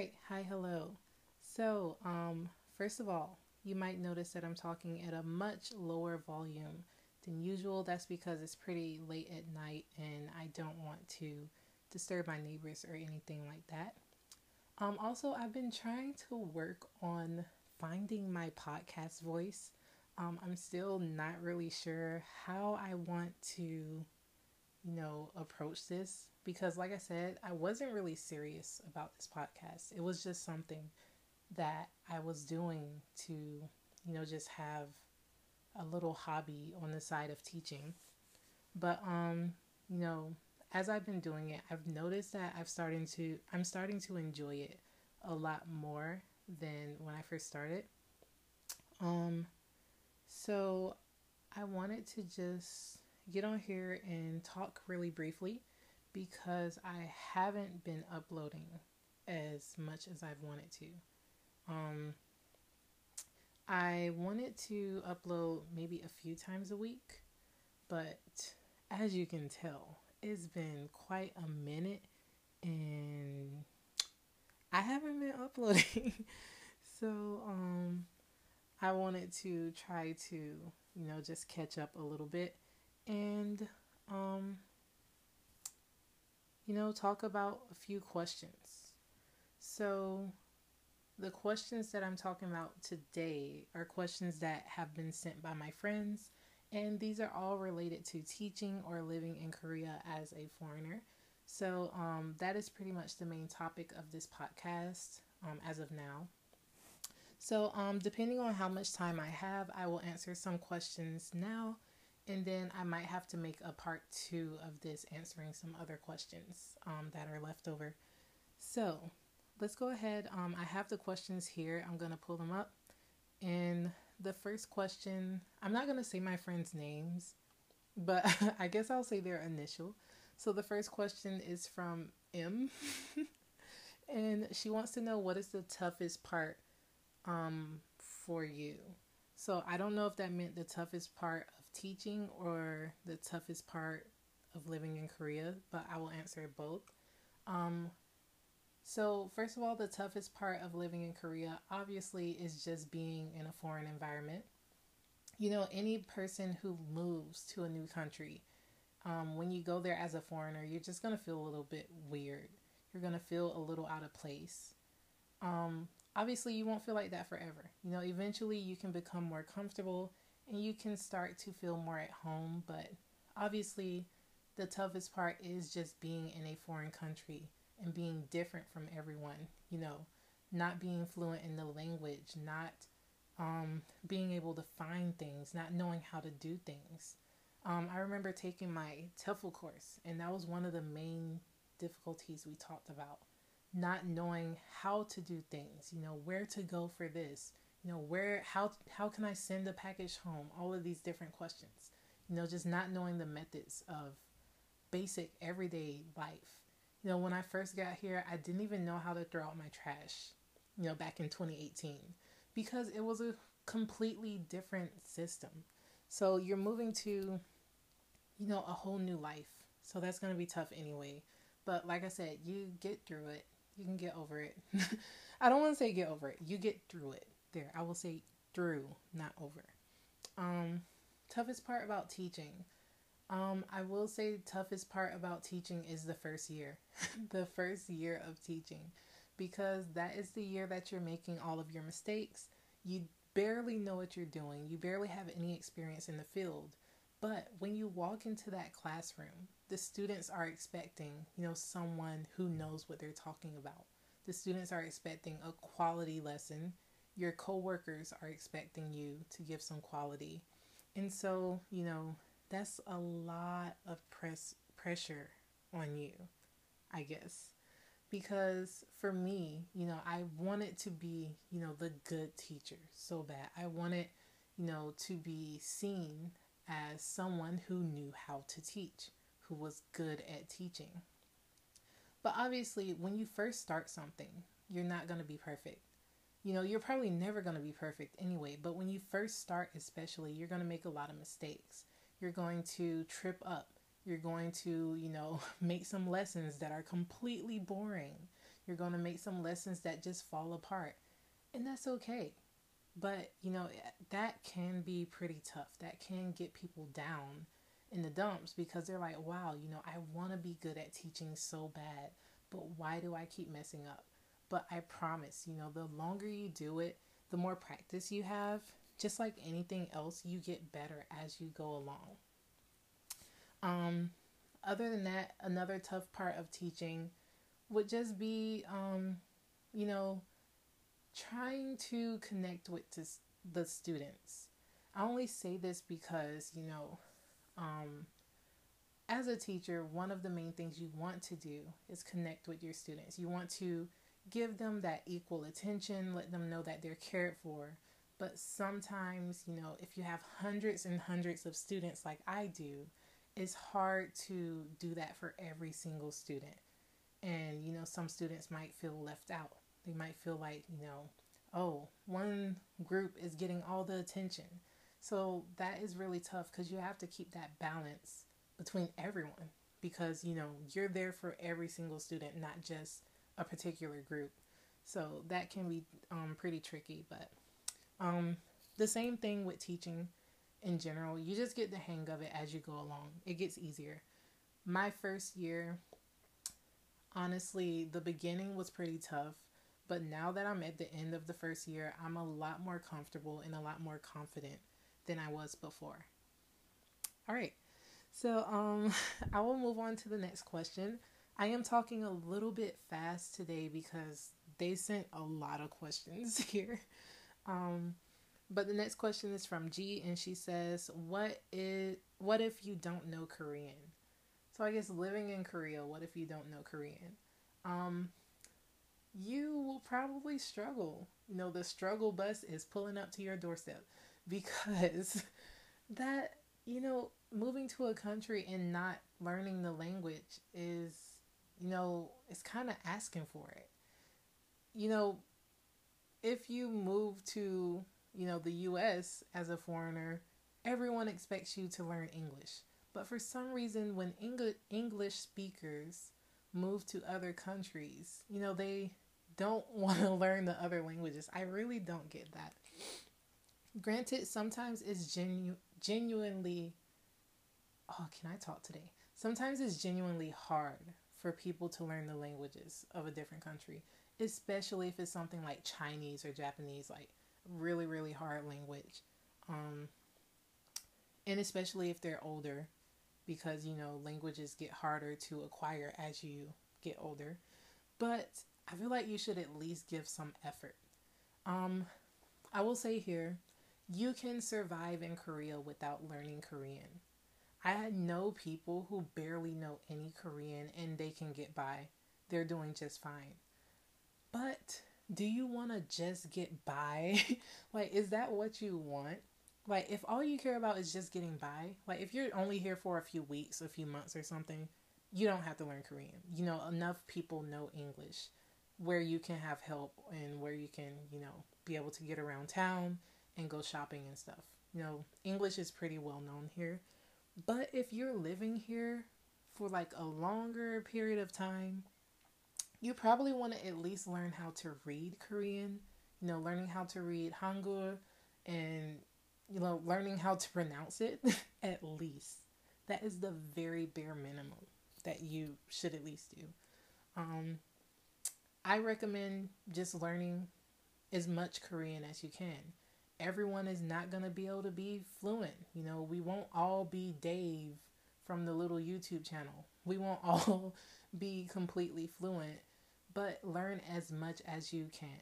right, hi, hello. So, um, first of all, you might notice that I'm talking at a much lower volume than usual. That's because it's pretty late at night and I don't want to disturb my neighbors or anything like that. Um, also, I've been trying to work on finding my podcast voice. Um, I'm still not really sure how I want to, you know, approach this because, like I said, I wasn't really serious about this podcast. It was just something that I was doing to, you know, just have a little hobby on the side of teaching. But um, you know, as I've been doing it, I've noticed that I've starting to I'm starting to enjoy it a lot more than when I first started. Um so I wanted to just get on here and talk really briefly because I haven't been uploading as much as I've wanted to. Um, I wanted to upload maybe a few times a week, but as you can tell, it's been quite a minute and I haven't been uploading. so, um, I wanted to try to, you know, just catch up a little bit and, um, you know, talk about a few questions. So, the questions that I'm talking about today are questions that have been sent by my friends, and these are all related to teaching or living in Korea as a foreigner. So, um, that is pretty much the main topic of this podcast um, as of now. So, um, depending on how much time I have, I will answer some questions now, and then I might have to make a part two of this answering some other questions um, that are left over. So, let's go ahead. Um, I have the questions here. I'm going to pull them up. And the first question, I'm not going to say my friends' names, but I guess I'll say their initial. So the first question is from M. and she wants to know what is the toughest part um, for you. So I don't know if that meant the toughest part teaching or the toughest part of living in Korea, but I will answer both. Um, so, first of all, the toughest part of living in Korea obviously is just being in a foreign environment. You know, any person who moves to a new country, um, when you go there as a foreigner, you're just going to feel a little bit weird. You're going to feel a little out of place. Um, obviously, you won't feel like that forever. You know, eventually you can become more comfortable and you can start to feel more at home, but obviously, the toughest part is just being in a foreign country and being different from everyone, you know, not being fluent in the language, not um, being able to find things, not knowing how to do things. Um, I remember taking my TEFL course, and that was one of the main difficulties we talked about. Not knowing how to do things, you know, where to go for this, you know, where, how, how can I send a package home? All of these different questions, you know, just not knowing the methods of basic everyday life you know, when I first got here, I didn't even know how to throw out my trash, you know, back in 2018 because it was a completely different system. So you're moving to, you know, a whole new life. So that's going to be tough anyway. But like I said, you get through it. You can get over it. I don't want to say get over it. You get through it. There, I will say through, not over. Um, toughest part about teaching um, I will say toughest part about teaching is the first year. the first year of teaching. Because that is the year that you're making all of your mistakes. You barely know what you're doing. You barely have any experience in the field. But when you walk into that classroom, the students are expecting, you know, someone who knows what they're talking about. The students are expecting a quality lesson. Your coworkers are expecting you to give some quality. And so, you know, that's a lot of press pressure on you, I guess. Because for me, you know, I wanted to be, you know, the good teacher so bad. I wanted, you know, to be seen as someone who knew how to teach, who was good at teaching. But obviously, when you first start something, you're not going to be perfect. You know, you're probably never going to be perfect anyway, but when you first start, especially, you're going to make a lot of mistakes you're going to trip up. You're going to, you know, make some lessons that are completely boring. You're going to make some lessons that just fall apart. And that's okay. But, you know, eh, that can be pretty tough. That can get people down in the dumps because they're like, wow, you know, I want to be good at teaching so bad, but why do I keep messing up? But I promise, you know, the longer you do it, the more practice you have, just like anything else, you get better as you go along. Um, other than that, another tough part of teaching would just be, um, you know, trying to connect with the students. I only say this because, you know, um, as a teacher, one of the main things you want to do is connect with your students. You want to give them that equal attention, let them know that they're cared for. But sometimes, you know, if you have hundreds and hundreds of students like I do, it's hard to do that for every single student. And, you know, some students might feel left out. They might feel like, you know, oh, one group is getting all the attention. So that is really tough because you have to keep that balance between everyone because, you know, you're there for every single student, not just a particular group. So that can be um, pretty tricky, but um, the same thing with teaching in general. You just get the hang of it as you go along. It gets easier. My first year, honestly, the beginning was pretty tough, but now that I'm at the end of the first year, I'm a lot more comfortable and a lot more confident than I was before. All right. So, um I will move on to the next question. I am talking a little bit fast today because they sent a lot of questions here. Um but the next question is from G and she says, "What is what if you don't know Korean?" So I guess living in Korea, what if you don't know Korean? Um you will probably struggle. You know, the struggle bus is pulling up to your doorstep because that, you know, moving to a country and not learning the language is, you know, it's kind of asking for it. You know, if you move to you know, the US as a foreigner, everyone expects you to learn English. But for some reason, when Eng- English speakers move to other countries, you know, they don't want to learn the other languages. I really don't get that. Granted, sometimes it's genu- genuinely. Oh, can I talk today? Sometimes it's genuinely hard for people to learn the languages of a different country, especially if it's something like Chinese or Japanese. Like, really, really hard language. Um, and especially if they're older, because you know, languages get harder to acquire as you get older. But I feel like you should at least give some effort. Um, I will say here, you can survive in Korea without learning Korean. I know people who barely know any Korean and they can get by. They're doing just fine. But do you want to just get by? like, is that what you want? Like, if all you care about is just getting by, like, if you're only here for a few weeks, a few months, or something, you don't have to learn Korean. You know, enough people know English where you can have help and where you can, you know, be able to get around town and go shopping and stuff. You know, English is pretty well known here. But if you're living here for like a longer period of time, you probably want to at least learn how to read Korean, you know, learning how to read Hangul and, you know, learning how to pronounce it at least. That is the very bare minimum that you should at least do. Um, I recommend just learning as much Korean as you can. Everyone is not going to be able to be fluent. You know, we won't all be Dave from the little YouTube channel. We won't all be completely fluent but learn as much as you can.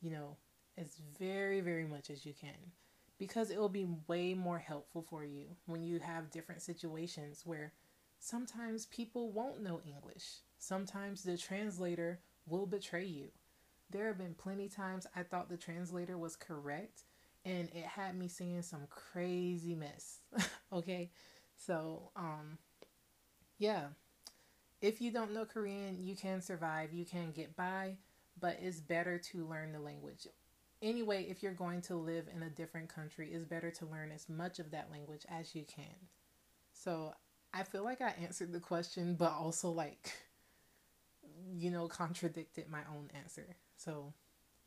You know, as very, very much as you can. Because it will be way more helpful for you when you have different situations where sometimes people won't know English. Sometimes the translator will betray you. There have been plenty times I thought the translator was correct and it had me saying some crazy mess. okay? So, um yeah, if you don't know Korean, you can survive, you can get by, but it's better to learn the language. Anyway, if you're going to live in a different country, it's better to learn as much of that language as you can. So I feel like I answered the question, but also like you know, contradicted my own answer. So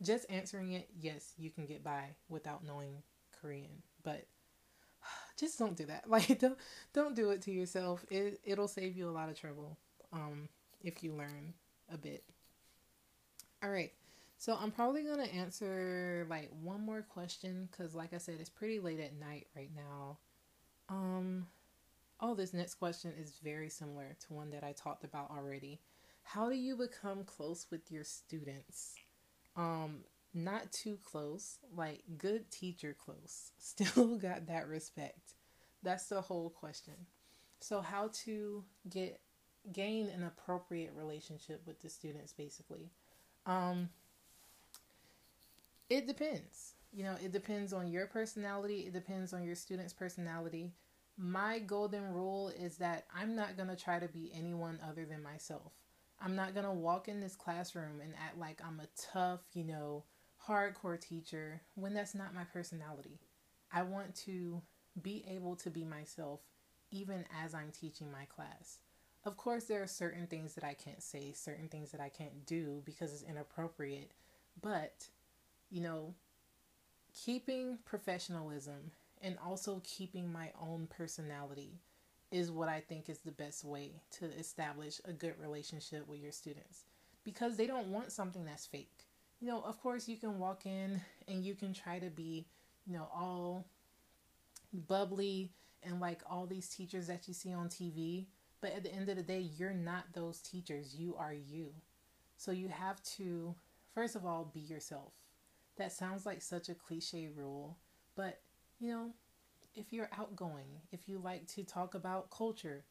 just answering it, yes, you can get by without knowing Korean, but just don't do that. Like don't don't do it to yourself. It it'll save you a lot of trouble um if you learn a bit. All right. So I'm probably going to answer like one more question cuz like I said it's pretty late at night right now. Um oh this next question is very similar to one that I talked about already. How do you become close with your students? Um not too close, like good teacher close. Still got that respect. That's the whole question. So how to get gain an appropriate relationship with the students basically. Um it depends. You know, it depends on your personality, it depends on your student's personality. My golden rule is that I'm not going to try to be anyone other than myself. I'm not going to walk in this classroom and act like I'm a tough, you know, hardcore teacher when that's not my personality. I want to be able to be myself even as I'm teaching my class. Of course, there are certain things that I can't say, certain things that I can't do because it's inappropriate, but you know, keeping professionalism and also keeping my own personality is what I think is the best way to establish a good relationship with your students because they don't want something that's fake you know, of course, you can walk in and you can try to be, you know, all bubbly and like all these teachers that you see on TV. But at the end of the day, you're not those teachers. You are you. So you have to, first of all, be yourself. That sounds like such a cliche rule, but you know, if you're outgoing, if you like to talk about culture,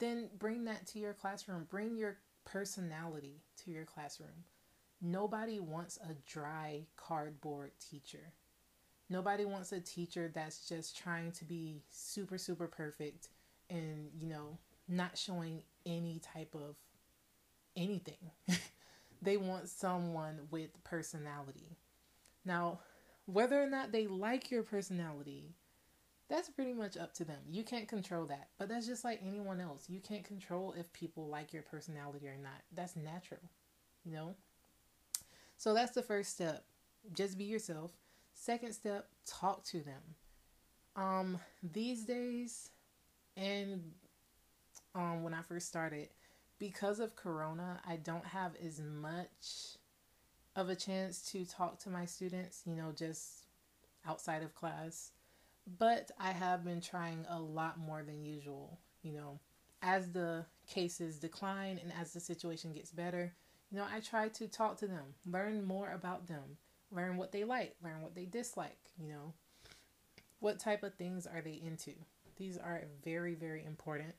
then bring that to your classroom. Bring your personality to your classroom. Nobody wants a dry cardboard teacher. Nobody wants a teacher that's just trying to be super, super perfect and, you know, not showing any type of anything. they want someone with personality. Now, whether or not they like your personality, that's pretty much up to them. You can't control that. But that's just like anyone else. You can't control if people like your personality or not. That's natural, you know? So that's the first step. Just be yourself. Second step, talk to them. Um, these days, and um, when I first started, because of Corona, I don't have as much of a chance to talk to my students, you know, just outside of class. But I have been trying a lot more than usual, you know, as the cases decline and as the situation gets better you know, I try to talk to them, learn more about them, learn what they like, learn what they dislike, you know. What type of things are they into? These are very, very important.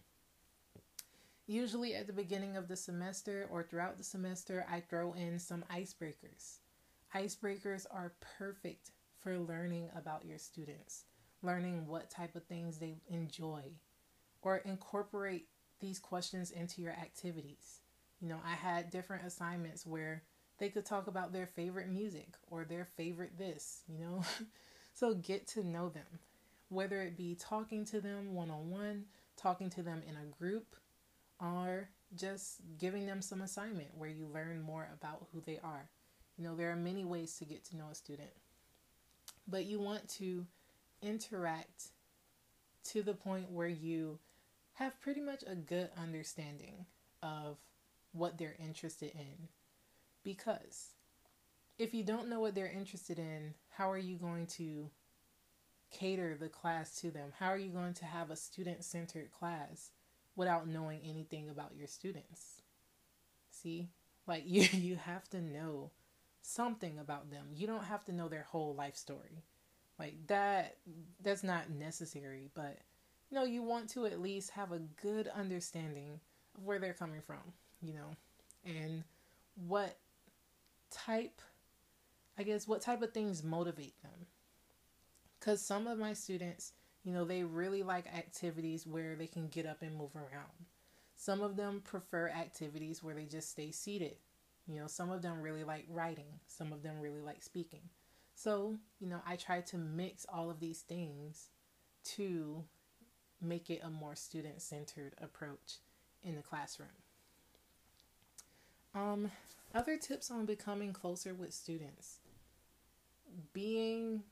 Usually at the beginning of the semester or throughout the semester, I throw in some icebreakers. Icebreakers are perfect for learning about your students, learning what type of things they enjoy, or incorporate these questions into your activities. You know, I had different assignments where they could talk about their favorite music or their favorite this, you know. so get to know them, whether it be talking to them one on one, talking to them in a group, or just giving them some assignment where you learn more about who they are. You know, there are many ways to get to know a student, but you want to interact to the point where you have pretty much a good understanding of what they're interested in. Because if you don't know what they're interested in, how are you going to cater the class to them? How are you going to have a student centered class without knowing anything about your students? See? Like you you have to know something about them. You don't have to know their whole life story. Like that that's not necessary, but you know, you want to at least have a good understanding of where they're coming from you know, and what type, I guess, what type of things motivate them. Because some of my students, you know, they really like activities where they can get up and move around. Some of them prefer activities where they just stay seated. You know, some of them really like writing, some of them really like speaking. So, you know, I try to mix all of these things to make it a more student centered approach in the classroom. Um, other tips on becoming closer with students being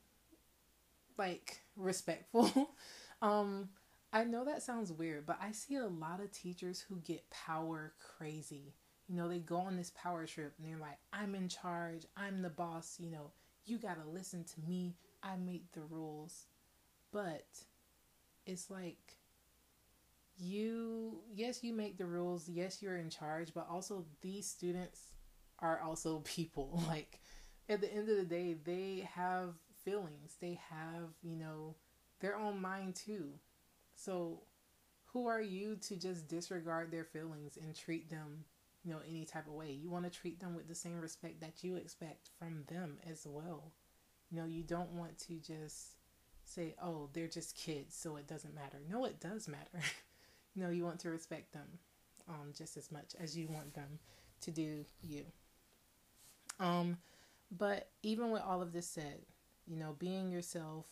like respectful. um, I know that sounds weird, but I see a lot of teachers who get power crazy. You know, they go on this power trip and they're like, I'm in charge, I'm the boss, you know, you gotta listen to me, I make the rules. But it's like, you, yes, you make the rules, yes, you're in charge, but also these students are also people. Like, at the end of the day, they have feelings, they have, you know, their own mind too. So, who are you to just disregard their feelings and treat them, you know, any type of way? You want to treat them with the same respect that you expect from them as well. You know, you don't want to just say, oh, they're just kids, so it doesn't matter. No, it does matter. you know, you want to respect them um, just as much as you want them to do you. Um, but even with all of this said, you know, being yourself,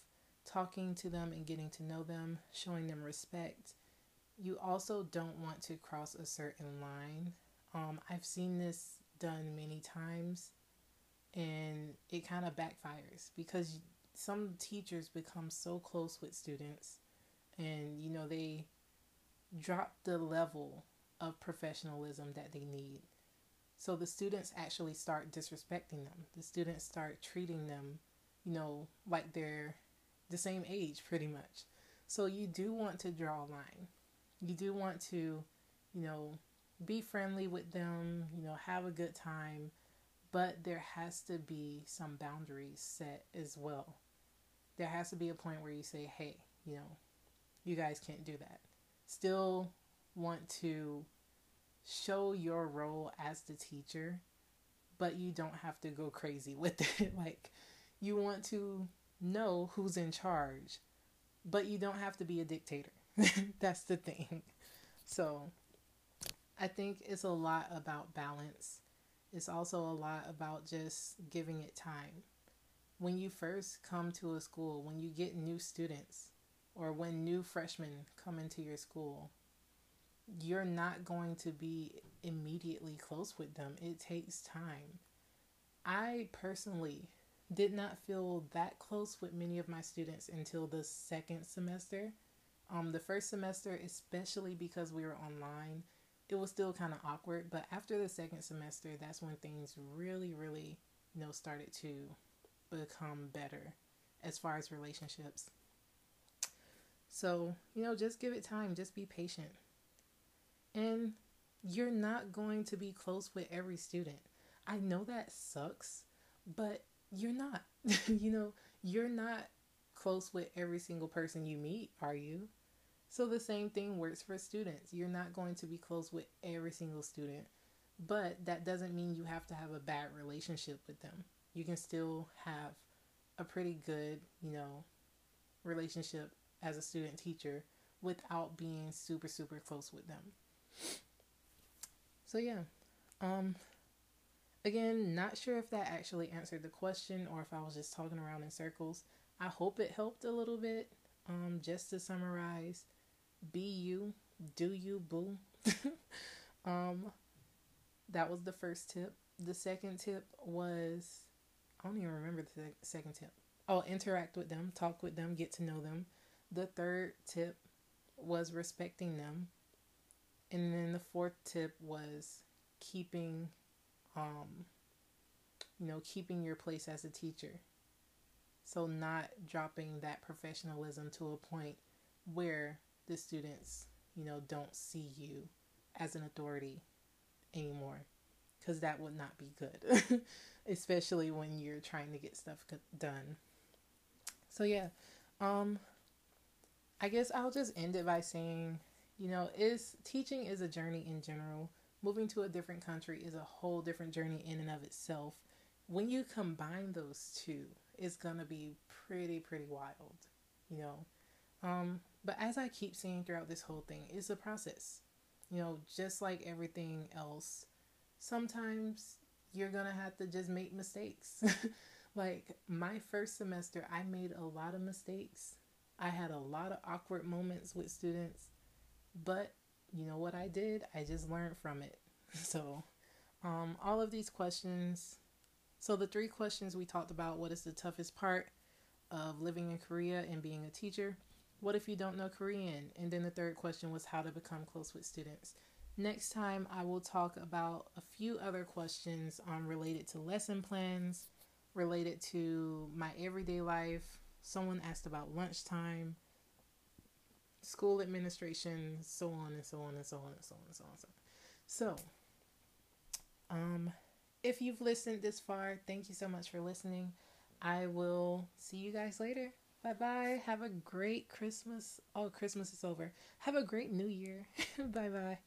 talking to them and getting to know them, showing them respect, you also don't want to cross a certain line. Um, I've seen this done many times and it kind of backfires because some teachers become so close with students and you know they drop the level of professionalism that they need so the students actually start disrespecting them. The students start treating them, you know, like they're the same age pretty much. So you do want to draw a line. You do want to, you know, be friendly with them, you know, have a good time, but there has to be some boundaries set as well. There has to be a point where you say, hey, you know, you guys can't do that. Still want to show your role as the teacher, but you don't have to go crazy with it. like, you want to know who's in charge, but you don't have to be a dictator. That's the thing. So, I think it's a lot about balance. It's also a lot about just giving it time. When you first come to a school, when you get new students, or when new freshmen come into your school, you're not going to be immediately close with them. It takes time. I personally did not feel that close with many of my students until the second semester. Um, the first semester, especially because we were online, it was still kind of awkward. But after the second semester, that's when things really, really, you know, started to become better as far as relationships. So, you know, just give it time, just be patient. And you're not going to be close with every student. I know that sucks, but you're not. you know, you're not close with every single person you meet, are you? So the same thing works for students. You're not going to be close with every single student, but that doesn't mean you have to have a bad relationship with them. You can still have a pretty good, you know, relationship as a student teacher without being super super close with them. So yeah. Um again, not sure if that actually answered the question or if I was just talking around in circles. I hope it helped a little bit. Um just to summarize, be you, do you boo. um that was the first tip. The second tip was I don't even remember the second tip. Oh, interact with them, talk with them, get to know them. The third tip was respecting them. And then the fourth tip was keeping, um, you know, keeping your place as a teacher. So, not dropping that professionalism to a point where the students, you know, don't see you as an authority anymore. Because that would not be good, especially when you're trying to get stuff done. So, yeah, um, I guess I'll just end it by saying you know, is teaching is a journey in general. Moving to a different country is a whole different journey in and of itself. When you combine those two, it's gonna be pretty, pretty wild, you know. Um, but as I keep saying throughout this whole thing, it's a process. You know, just like everything else, sometimes you're gonna have to just make mistakes. like my first semester, I made a lot of mistakes. I had a lot of awkward moments with students but you know what I did? I just learned from it. So, Um, all of these questions. So the three questions we talked about: what is the toughest part of living in Korea and being a teacher? What if you don't know Korean? And then the third question was how to become close with students. Next time, I will talk about a few other questions um, related to lesson plans, related to my everyday life. Someone asked about lunchtime, school administration, so on and so on and so on and so on and so on. And so, on. so um, if you've listened this far, thank you so much for listening. I will see you guys later. Bye bye. Have a great Christmas. Oh, Christmas is over. Have a great new year. bye bye.